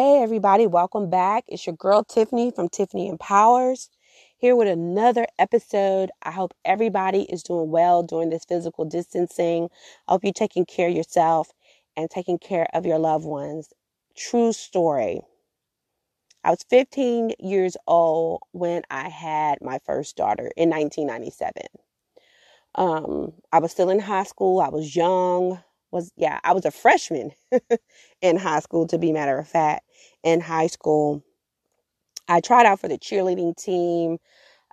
Hey, everybody, welcome back. It's your girl Tiffany from Tiffany Empowers here with another episode. I hope everybody is doing well during this physical distancing. I hope you're taking care of yourself and taking care of your loved ones. True story. I was 15 years old when I had my first daughter in 1997. Um, I was still in high school. I was young. Was yeah, I was a freshman in high school. To be matter of fact, in high school, I tried out for the cheerleading team.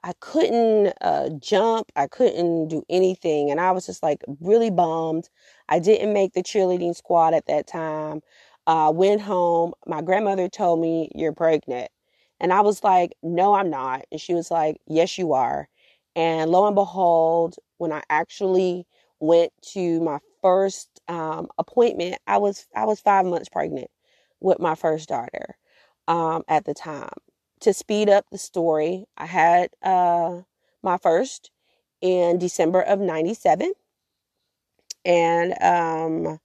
I couldn't uh, jump. I couldn't do anything, and I was just like really bummed. I didn't make the cheerleading squad at that time. Uh, went home. My grandmother told me, You're pregnant. And I was like, No, I'm not. And she was like, Yes, you are. And lo and behold, when I actually went to my first um, appointment, I was I was five months pregnant with my first daughter um, at the time. To speed up the story, I had uh, my first in December of '97, and um,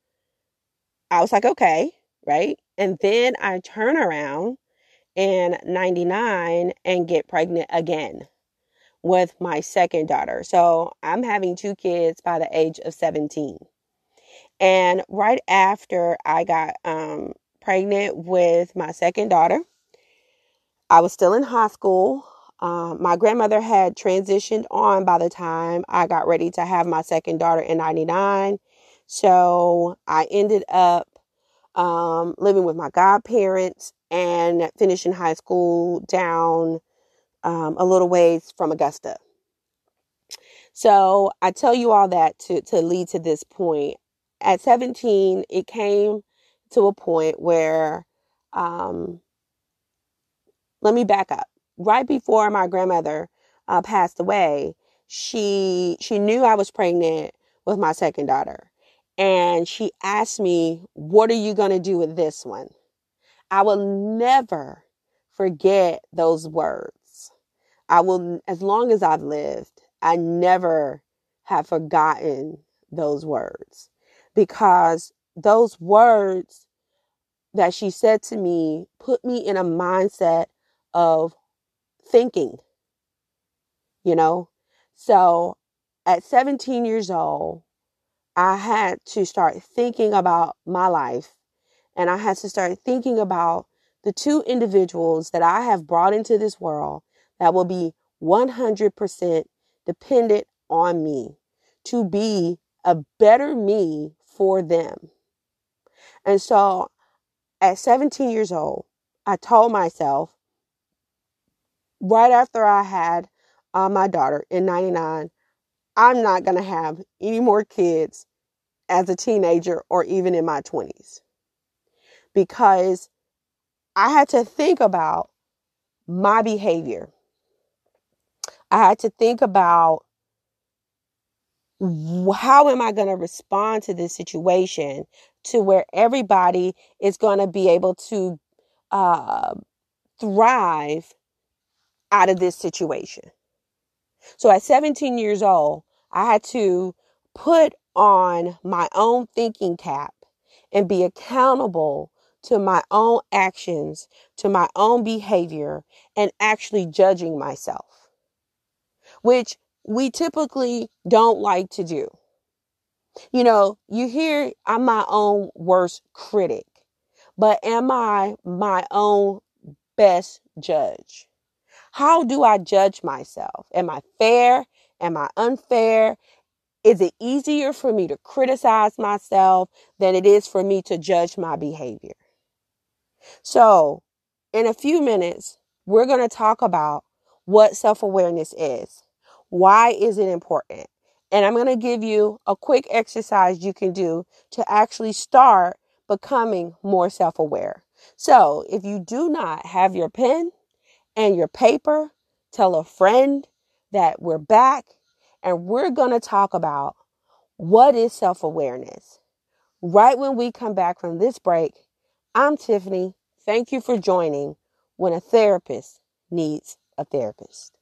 I was like, okay, right? And then I turn around in 99 and get pregnant again with my second daughter. So I'm having two kids by the age of 17. And right after I got um, pregnant with my second daughter, I was still in high school. Um, my grandmother had transitioned on by the time I got ready to have my second daughter in 99. So I ended up um, living with my godparents and finishing high school down um, a little ways from Augusta. So I tell you all that to, to lead to this point. At 17, it came to a point where, um, let me back up. Right before my grandmother uh, passed away, she she knew I was pregnant with my second daughter, and she asked me, "What are you going to do with this one?" I will never forget those words. I will, as long as I've lived, I never have forgotten those words because those words that she said to me put me in a mindset of thinking, you know? So at 17 years old, I had to start thinking about my life and I had to start thinking about the two individuals that I have brought into this world that will be 100% dependent on me to be a better me for them. And so at 17 years old, I told myself right after I had uh, my daughter in 99, I'm not going to have any more kids as a teenager or even in my 20s because I had to think about my behavior. I had to think about how am I going to respond to this situation to where everybody is going to be able to uh, thrive out of this situation. So at 17 years old, I had to put on my own thinking cap and be accountable to my own actions, to my own behavior, and actually judging myself, which we typically don't like to do. You know, you hear I'm my own worst critic, but am I my own best judge? How do I judge myself? Am I fair? Am I unfair? Is it easier for me to criticize myself than it is for me to judge my behavior? So, in a few minutes, we're going to talk about what self awareness is. Why is it important? And I'm going to give you a quick exercise you can do to actually start becoming more self aware. So, if you do not have your pen and your paper, tell a friend that we're back and we're going to talk about what is self awareness. Right when we come back from this break, I'm Tiffany. Thank you for joining when a therapist needs a therapist.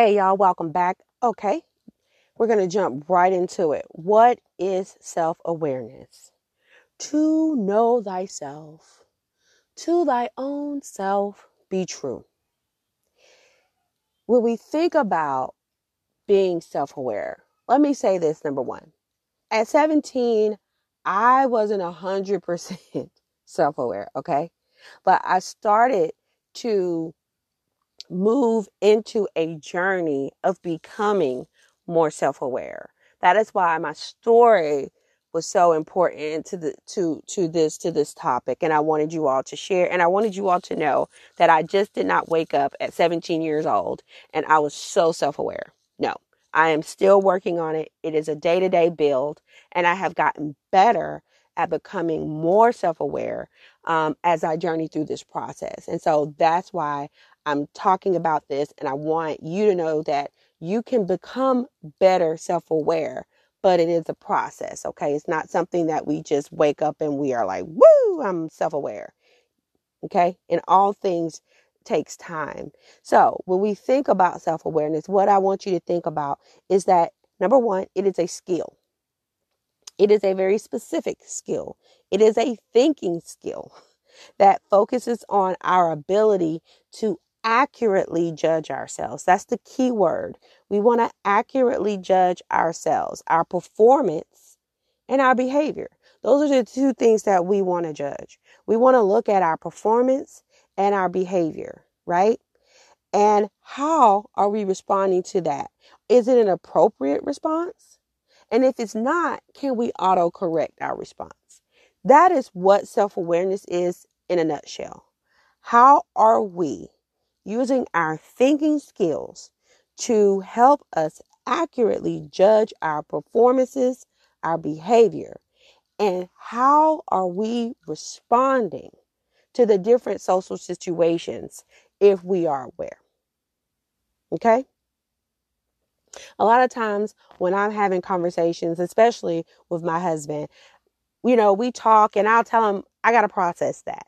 Hey, y'all, welcome back. Okay, we're going to jump right into it. What is self awareness? To know thyself, to thy own self be true. When we think about being self aware, let me say this number one. At 17, I wasn't 100% self aware, okay? But I started to move into a journey of becoming more self-aware. That is why my story was so important to the to to this to this topic and I wanted you all to share and I wanted you all to know that I just did not wake up at 17 years old and I was so self-aware. No. I am still working on it. It is a day-to-day build and I have gotten better at becoming more self-aware um, as I journey through this process. And so that's why I'm talking about this and I want you to know that you can become better self aware, but it is a process, okay? It's not something that we just wake up and we are like, woo, I'm self aware, okay? And all things takes time. So when we think about self awareness, what I want you to think about is that number one, it is a skill. It is a very specific skill. It is a thinking skill that focuses on our ability to accurately judge ourselves. That's the key word. We want to accurately judge ourselves, our performance, and our behavior. Those are the two things that we want to judge. We want to look at our performance and our behavior, right? And how are we responding to that? Is it an appropriate response? And if it's not, can we auto correct our response? That is what self awareness is in a nutshell. How are we using our thinking skills to help us accurately judge our performances, our behavior, and how are we responding to the different social situations if we are aware. Okay? A lot of times when I'm having conversations, especially with my husband, you know, we talk and I'll tell him, I got to process that.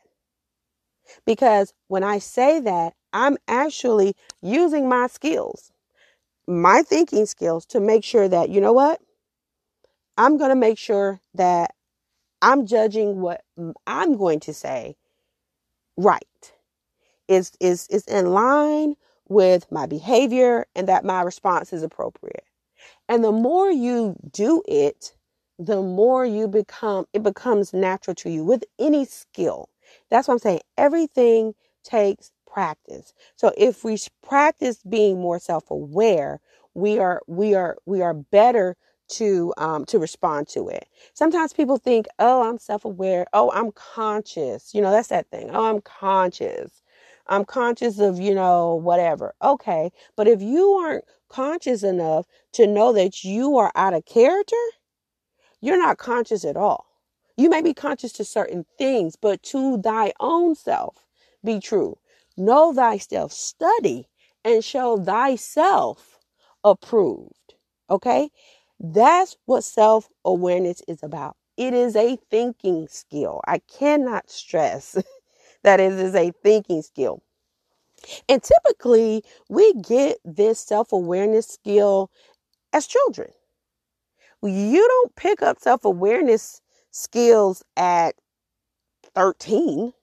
Because when I say that, I'm actually using my skills, my thinking skills to make sure that, you know what? I'm going to make sure that I'm judging what I'm going to say right. Is is is in line with my behavior and that my response is appropriate. And the more you do it, the more you become it becomes natural to you with any skill. That's what I'm saying. Everything takes practice. So if we practice being more self-aware, we are we are we are better to um, to respond to it. Sometimes people think, "Oh, I'm self-aware. Oh, I'm conscious." You know, that's that thing. "Oh, I'm conscious." I'm conscious of, you know, whatever. Okay. But if you aren't conscious enough to know that you are out of character, you're not conscious at all. You may be conscious to certain things, but to thy own self be true. Know thyself, study and show thyself approved. Okay? That's what self awareness is about. It is a thinking skill. I cannot stress that it is a thinking skill. And typically, we get this self awareness skill as children. You don't pick up self awareness skills at 13.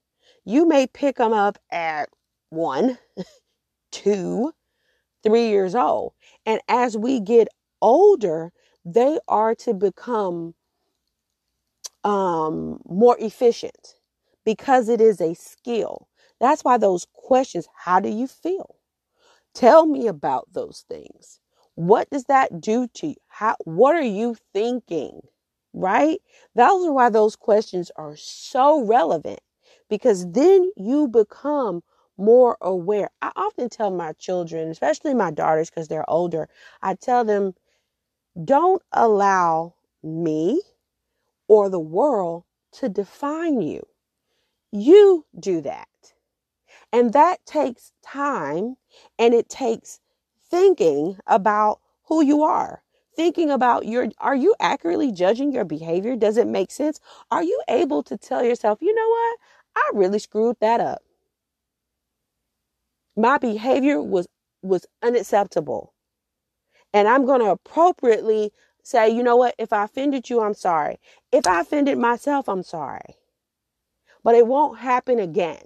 You may pick them up at one, two, three years old. And as we get older, they are to become um, more efficient because it is a skill. That's why those questions how do you feel? Tell me about those things. What does that do to you? How, what are you thinking? Right? Those are why those questions are so relevant because then you become more aware. I often tell my children, especially my daughters because they're older, I tell them, don't allow me or the world to define you. You do that. And that takes time and it takes thinking about who you are. Thinking about your, are you accurately judging your behavior? Does it make sense? Are you able to tell yourself, you know what? I really screwed that up. My behavior was was unacceptable. And I'm going to appropriately say, you know what? If I offended you, I'm sorry. If I offended myself, I'm sorry. But it won't happen again.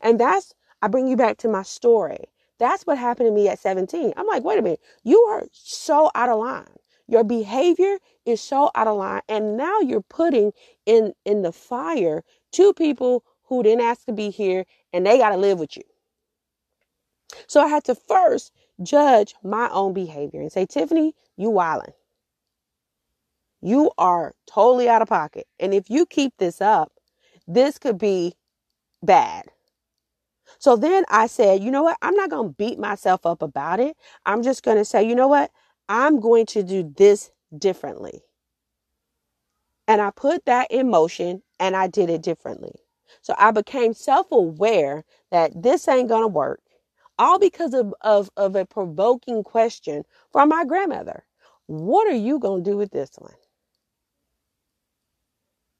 And that's, I bring you back to my story. That's what happened to me at 17. I'm like, wait a minute, you are so out of line. Your behavior is so out of line. And now you're putting in, in the fire two people who didn't ask to be here and they got to live with you. So I had to first judge my own behavior and say, Tiffany, you wildin'. You are totally out of pocket. And if you keep this up, this could be bad. So then I said, you know what? I'm not going to beat myself up about it. I'm just going to say, you know what? I'm going to do this differently. And I put that in motion and I did it differently. So I became self aware that this ain't going to work, all because of, of, of a provoking question from my grandmother. What are you going to do with this one?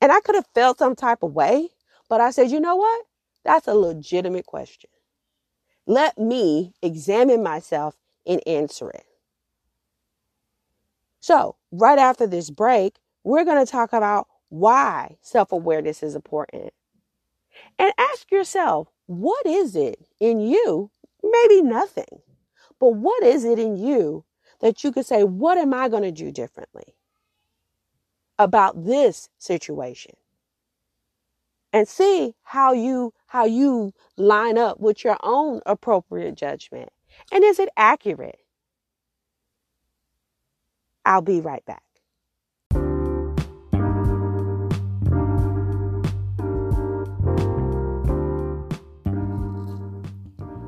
And I could have felt some type of way, but I said, you know what? That's a legitimate question. Let me examine myself and answer it. So, right after this break, we're going to talk about why self awareness is important. And ask yourself, what is it in you? Maybe nothing, but what is it in you that you could say, what am I going to do differently? about this situation and see how you how you line up with your own appropriate judgment and is it accurate i'll be right back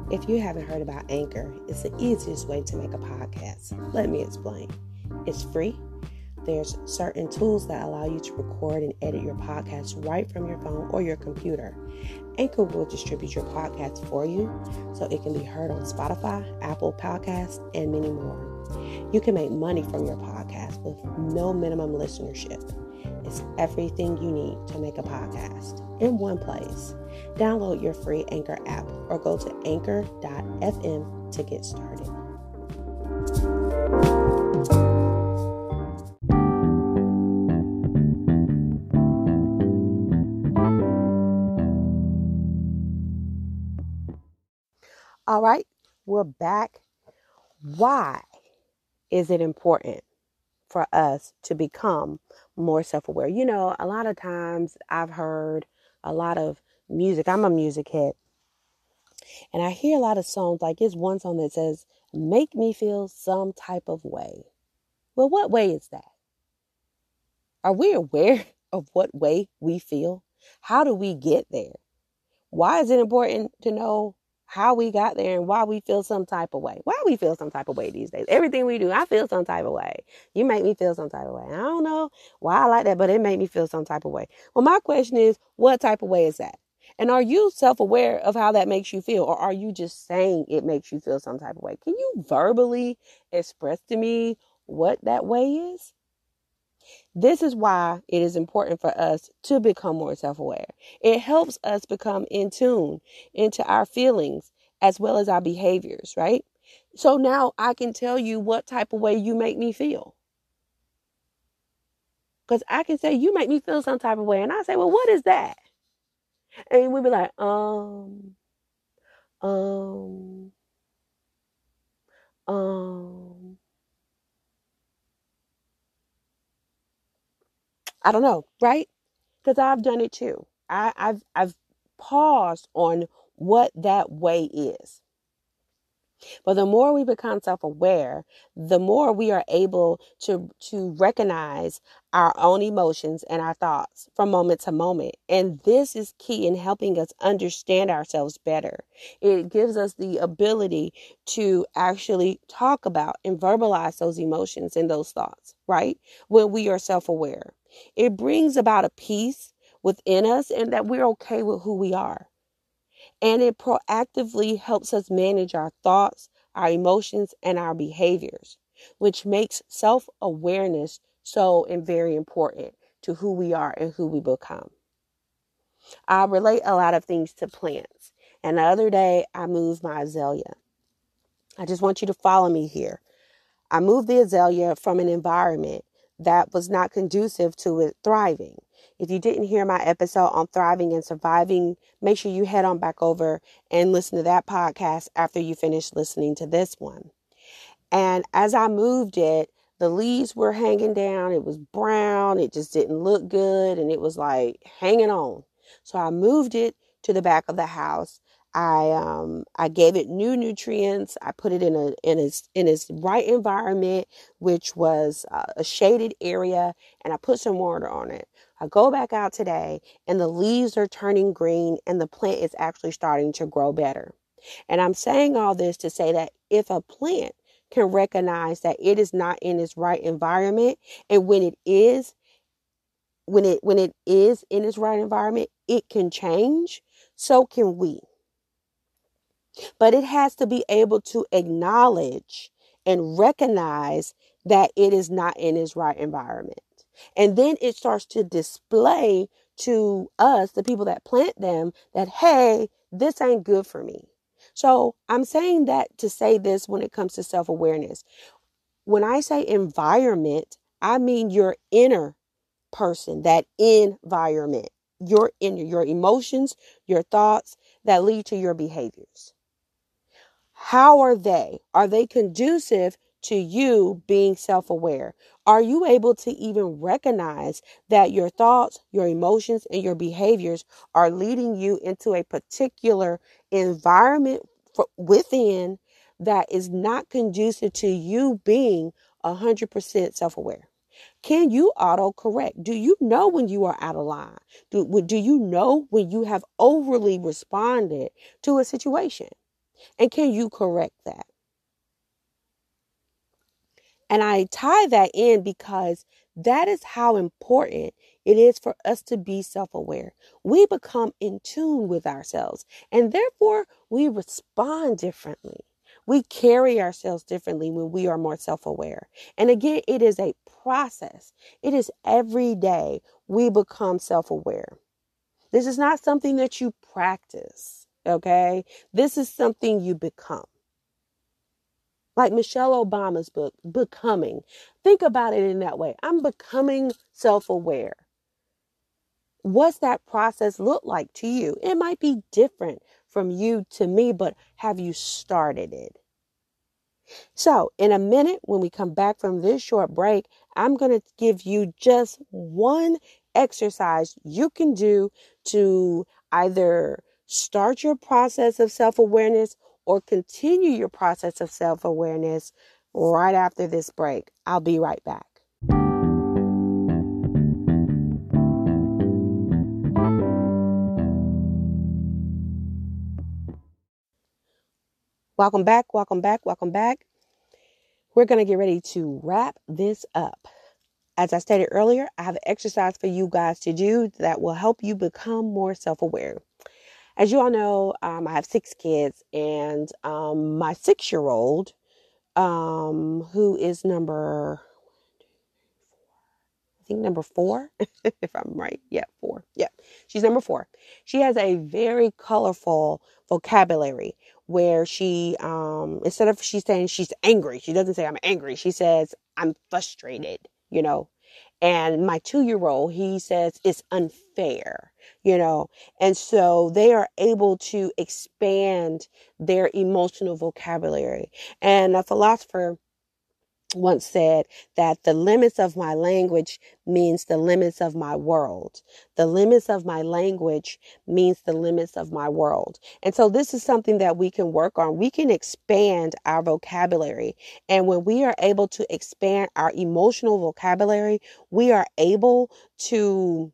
If you haven't heard about Anchor, it's the easiest way to make a podcast. Let me explain. It's free there's certain tools that allow you to record and edit your podcast right from your phone or your computer. Anchor will distribute your podcast for you so it can be heard on Spotify, Apple Podcasts, and many more. You can make money from your podcast with no minimum listenership. It's everything you need to make a podcast in one place. Download your free Anchor app or go to anchor.fm to get started. All right, we're back. Why is it important for us to become more self aware? You know, a lot of times I've heard a lot of music. I'm a music head. And I hear a lot of songs, like it's one song that says, Make me feel some type of way. Well, what way is that? Are we aware of what way we feel? How do we get there? Why is it important to know how we got there and why we feel some type of way. Why we feel some type of way these days. Everything we do, I feel some type of way. You make me feel some type of way. I don't know why I like that, but it made me feel some type of way. Well, my question is, what type of way is that? And are you self aware of how that makes you feel? Or are you just saying it makes you feel some type of way? Can you verbally express to me what that way is? This is why it is important for us to become more self aware. It helps us become in tune into our feelings as well as our behaviors, right? So now I can tell you what type of way you make me feel. Because I can say, you make me feel some type of way. And I say, well, what is that? And we'd be like, um, um, um, I don't know, right? Because I've done it too. I, I've I've paused on what that way is. But the more we become self-aware, the more we are able to to recognize our own emotions and our thoughts from moment to moment. And this is key in helping us understand ourselves better. It gives us the ability to actually talk about and verbalize those emotions and those thoughts, right? When we are self-aware. It brings about a peace within us and that we're okay with who we are and it proactively helps us manage our thoughts, our emotions, and our behaviors, which makes self awareness so and very important to who we are and who we become. I relate a lot of things to plants. And the other day, I moved my azalea. I just want you to follow me here. I moved the azalea from an environment that was not conducive to it thriving. If you didn't hear my episode on thriving and surviving, make sure you head on back over and listen to that podcast after you finish listening to this one. And as I moved it, the leaves were hanging down. It was brown. It just didn't look good. And it was like hanging on. So I moved it to the back of the house. I um I gave it new nutrients. I put it in a in its in its right environment, which was uh, a shaded area, and I put some water on it. I go back out today, and the leaves are turning green, and the plant is actually starting to grow better. And I'm saying all this to say that if a plant can recognize that it is not in its right environment, and when it is, when it when it is in its right environment, it can change. So can we. But it has to be able to acknowledge and recognize that it is not in its right environment. And then it starts to display to us, the people that plant them, that, hey, this ain't good for me. So I'm saying that to say this when it comes to self awareness. When I say environment, I mean your inner person, that environment, your inner, your emotions, your thoughts that lead to your behaviors. How are they? Are they conducive to you being self aware? Are you able to even recognize that your thoughts, your emotions, and your behaviors are leading you into a particular environment within that is not conducive to you being 100% self aware? Can you auto correct? Do you know when you are out of line? Do, do you know when you have overly responded to a situation? And can you correct that? And I tie that in because that is how important it is for us to be self aware. We become in tune with ourselves and therefore we respond differently. We carry ourselves differently when we are more self aware. And again, it is a process, it is every day we become self aware. This is not something that you practice. Okay. This is something you become. Like Michelle Obama's book, Becoming. Think about it in that way. I'm becoming self aware. What's that process look like to you? It might be different from you to me, but have you started it? So, in a minute, when we come back from this short break, I'm going to give you just one exercise you can do to either start your process of self awareness or continue your process of self awareness right after this break. I'll be right back. Welcome back, welcome back, welcome back. We're going to get ready to wrap this up. As I stated earlier, I have an exercise for you guys to do that will help you become more self aware. As you all know, um, I have six kids, and um, my six year old, um, who is number, I think number four, if I'm right. Yeah, four. Yeah, she's number four. She has a very colorful vocabulary where she, um, instead of she's saying she's angry, she doesn't say I'm angry. She says I'm frustrated, you know. And my two year old, he says it's unfair you know? And so they are able to expand their emotional vocabulary. And a philosopher once said that the limits of my language means the limits of my world. The limits of my language means the limits of my world. And so this is something that we can work on. We can expand our vocabulary. And when we are able to expand our emotional vocabulary, we are able to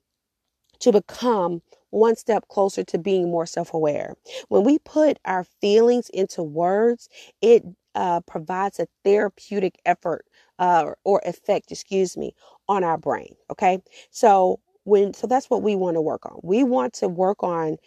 to become one step closer to being more self aware. When we put our feelings into words, it uh, provides a therapeutic effort uh, or effect, excuse me, on our brain. Okay. So, when, so that's what we want to work on. We want to work on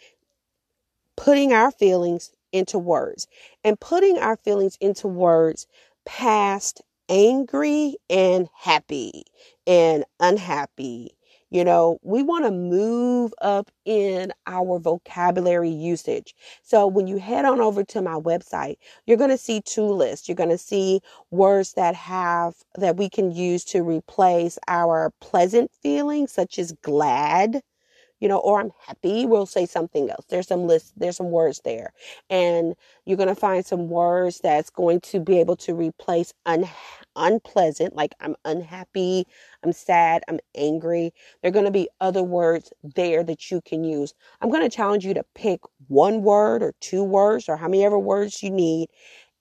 putting our feelings into words and putting our feelings into words past angry and happy and unhappy You know, we want to move up in our vocabulary usage. So when you head on over to my website, you're going to see two lists. You're going to see words that have that we can use to replace our pleasant feelings such as glad you know, or I'm happy, we'll say something else. There's some lists, there's some words there. And you're going to find some words that's going to be able to replace un- unpleasant, like I'm unhappy, I'm sad, I'm angry. There are going to be other words there that you can use. I'm going to challenge you to pick one word or two words or how many ever words you need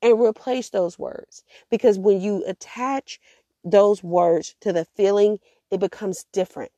and replace those words. Because when you attach those words to the feeling, it becomes different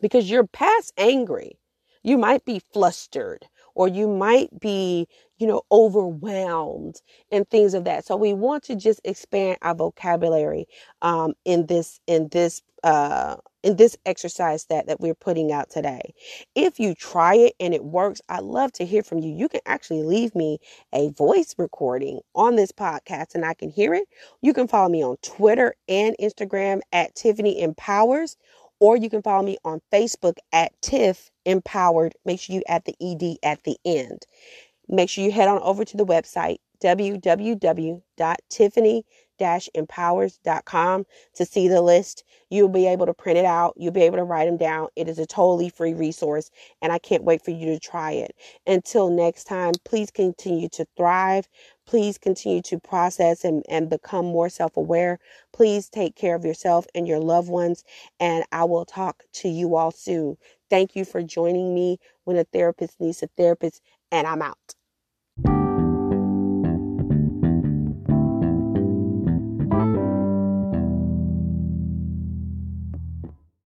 because you're past angry. You might be flustered or you might be, you know, overwhelmed and things of that. So we want to just expand our vocabulary um, in this in this uh, in this exercise that that we're putting out today. If you try it and it works, I'd love to hear from you. You can actually leave me a voice recording on this podcast and I can hear it. You can follow me on Twitter and Instagram at Tiffany Empowers or you can follow me on Facebook at Tiff Empowered. Make sure you add the ED at the end. Make sure you head on over to the website www.tiffany-empowers.com to see the list. You'll be able to print it out. You'll be able to write them down. It is a totally free resource, and I can't wait for you to try it. Until next time, please continue to thrive. Please continue to process and, and become more self aware. Please take care of yourself and your loved ones. And I will talk to you all soon. Thank you for joining me when a therapist needs a therapist. And I'm out.